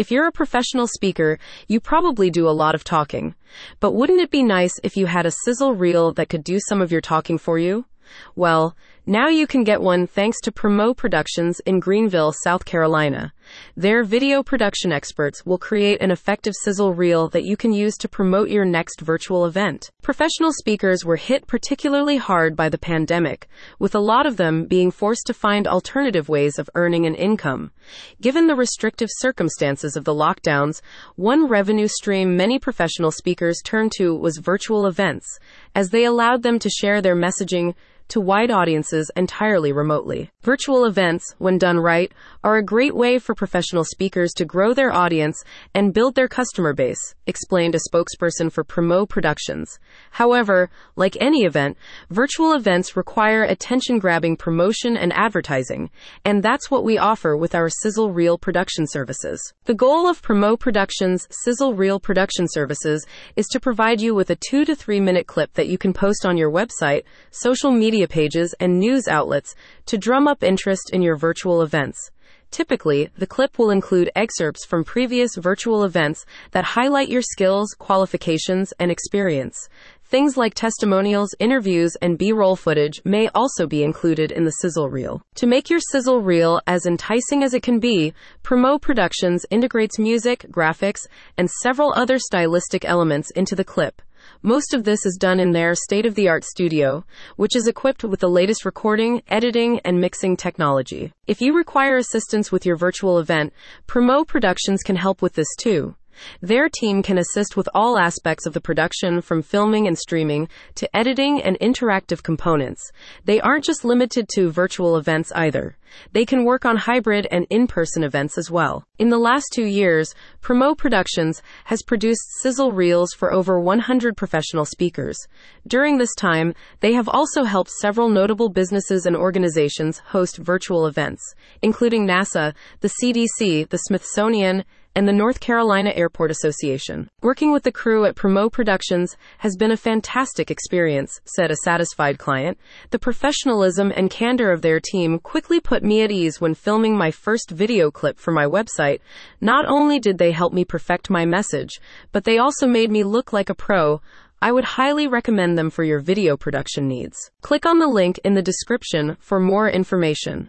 If you're a professional speaker, you probably do a lot of talking. But wouldn't it be nice if you had a sizzle reel that could do some of your talking for you? Well, now you can get one thanks to Primeau Productions in Greenville, South Carolina. Their video production experts will create an effective sizzle reel that you can use to promote your next virtual event. Professional speakers were hit particularly hard by the pandemic, with a lot of them being forced to find alternative ways of earning an income. Given the restrictive circumstances of the lockdowns, one revenue stream many professional speakers turned to was virtual events, as they allowed them to share their messaging to wide audiences entirely remotely. Virtual events, when done right, are a great way for professional speakers to grow their audience and build their customer base, explained a spokesperson for Primeau Productions. However, like any event, virtual events require attention grabbing promotion and advertising, and that's what we offer with our Sizzle Reel production services. The goal of Primeau Productions' Sizzle Reel production services is to provide you with a two to three minute clip that you can post on your website, social media pages, and news outlets to drum up interest in your virtual events. Typically, the clip will include excerpts from previous virtual events that highlight your skills, qualifications, and experience. Things like testimonials, interviews, and B-roll footage may also be included in the sizzle reel. To make your sizzle reel as enticing as it can be, Primeau Productions integrates music, graphics, and several other stylistic elements into the clip. Most of this is done in their state of the art studio, which is equipped with the latest recording, editing, and mixing technology. If you require assistance with your virtual event, Primeau Productions can help with this too. Their team can assist with all aspects of the production from filming and streaming to editing and interactive components. They aren't just limited to virtual events either. They can work on hybrid and in-person events as well. In the last two years, Primeau Productions has produced sizzle reels for over 100 professional speakers. During this time, they have also helped several notable businesses and organizations host virtual events, including NASA, the CDC, the Smithsonian, and the North Carolina Airport Association. Working with the crew at Primeau Productions has been a fantastic experience, said a satisfied client. The professionalism and candor of their team quickly put me at ease when filming my first video clip for my website. Not only did they help me perfect my message, but they also made me look like a pro. I would highly recommend them for your video production needs. Click on the link in the description for more information.